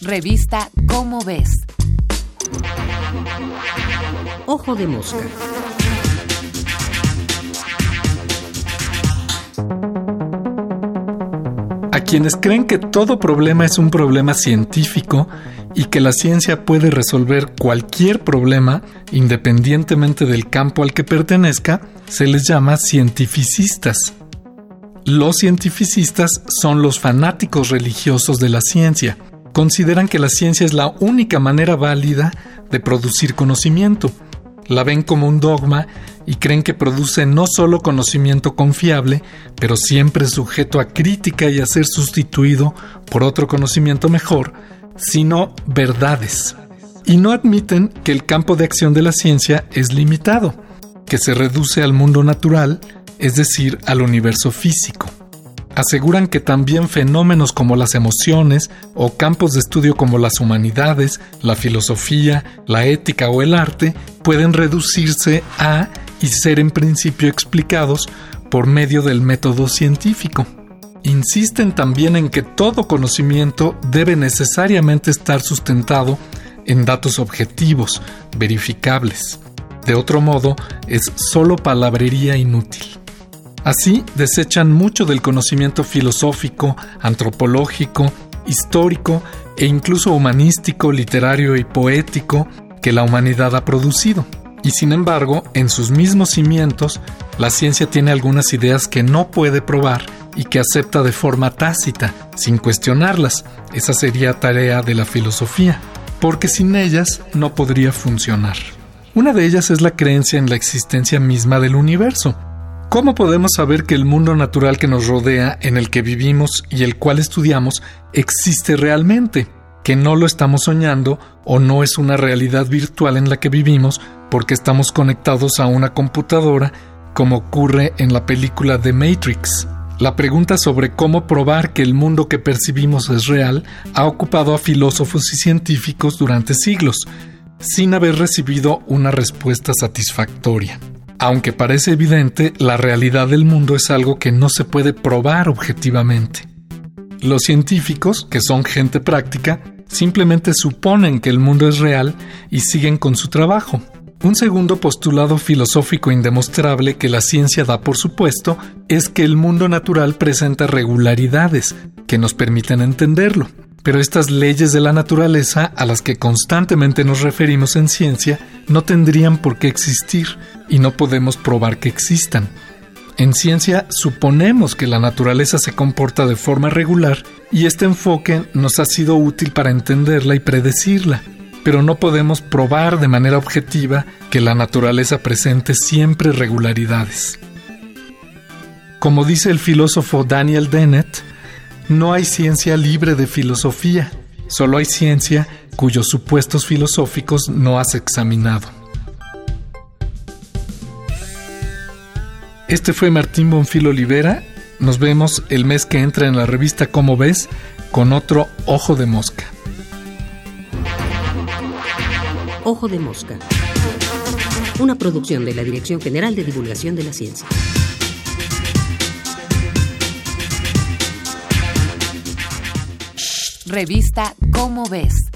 Revista Cómo ves. Ojo de mosca. A quienes creen que todo problema es un problema científico y que la ciencia puede resolver cualquier problema independientemente del campo al que pertenezca, se les llama cientificistas. Los cientificistas son los fanáticos religiosos de la ciencia. Consideran que la ciencia es la única manera válida de producir conocimiento. La ven como un dogma y creen que produce no solo conocimiento confiable, pero siempre sujeto a crítica y a ser sustituido por otro conocimiento mejor, sino verdades. Y no admiten que el campo de acción de la ciencia es limitado, que se reduce al mundo natural, es decir, al universo físico. Aseguran que también fenómenos como las emociones o campos de estudio como las humanidades, la filosofía, la ética o el arte pueden reducirse a y ser en principio explicados por medio del método científico. Insisten también en que todo conocimiento debe necesariamente estar sustentado en datos objetivos, verificables. De otro modo, es solo palabrería inútil. Así, desechan mucho del conocimiento filosófico, antropológico, histórico e incluso humanístico, literario y poético que la humanidad ha producido. Y sin embargo, en sus mismos cimientos, la ciencia tiene algunas ideas que no puede probar y que acepta de forma tácita, sin cuestionarlas. Esa sería tarea de la filosofía, porque sin ellas no podría funcionar. Una de ellas es la creencia en la existencia misma del universo. ¿Cómo podemos saber que el mundo natural que nos rodea, en el que vivimos y el cual estudiamos, existe realmente? Que no lo estamos soñando o no es una realidad virtual en la que vivimos porque estamos conectados a una computadora como ocurre en la película The Matrix. La pregunta sobre cómo probar que el mundo que percibimos es real ha ocupado a filósofos y científicos durante siglos, sin haber recibido una respuesta satisfactoria. Aunque parece evidente, la realidad del mundo es algo que no se puede probar objetivamente. Los científicos, que son gente práctica, simplemente suponen que el mundo es real y siguen con su trabajo. Un segundo postulado filosófico indemostrable que la ciencia da por supuesto es que el mundo natural presenta regularidades que nos permiten entenderlo. Pero estas leyes de la naturaleza a las que constantemente nos referimos en ciencia no tendrían por qué existir y no podemos probar que existan. En ciencia suponemos que la naturaleza se comporta de forma regular y este enfoque nos ha sido útil para entenderla y predecirla pero no podemos probar de manera objetiva que la naturaleza presente siempre regularidades. Como dice el filósofo Daniel Dennett, no hay ciencia libre de filosofía, solo hay ciencia cuyos supuestos filosóficos no has examinado. Este fue Martín Bonfil Olivera. Nos vemos el mes que entra en la revista Como ves con otro Ojo de Mosca. Ojo de Mosca. Una producción de la Dirección General de Divulgación de la Ciencia. Revista Cómo ves.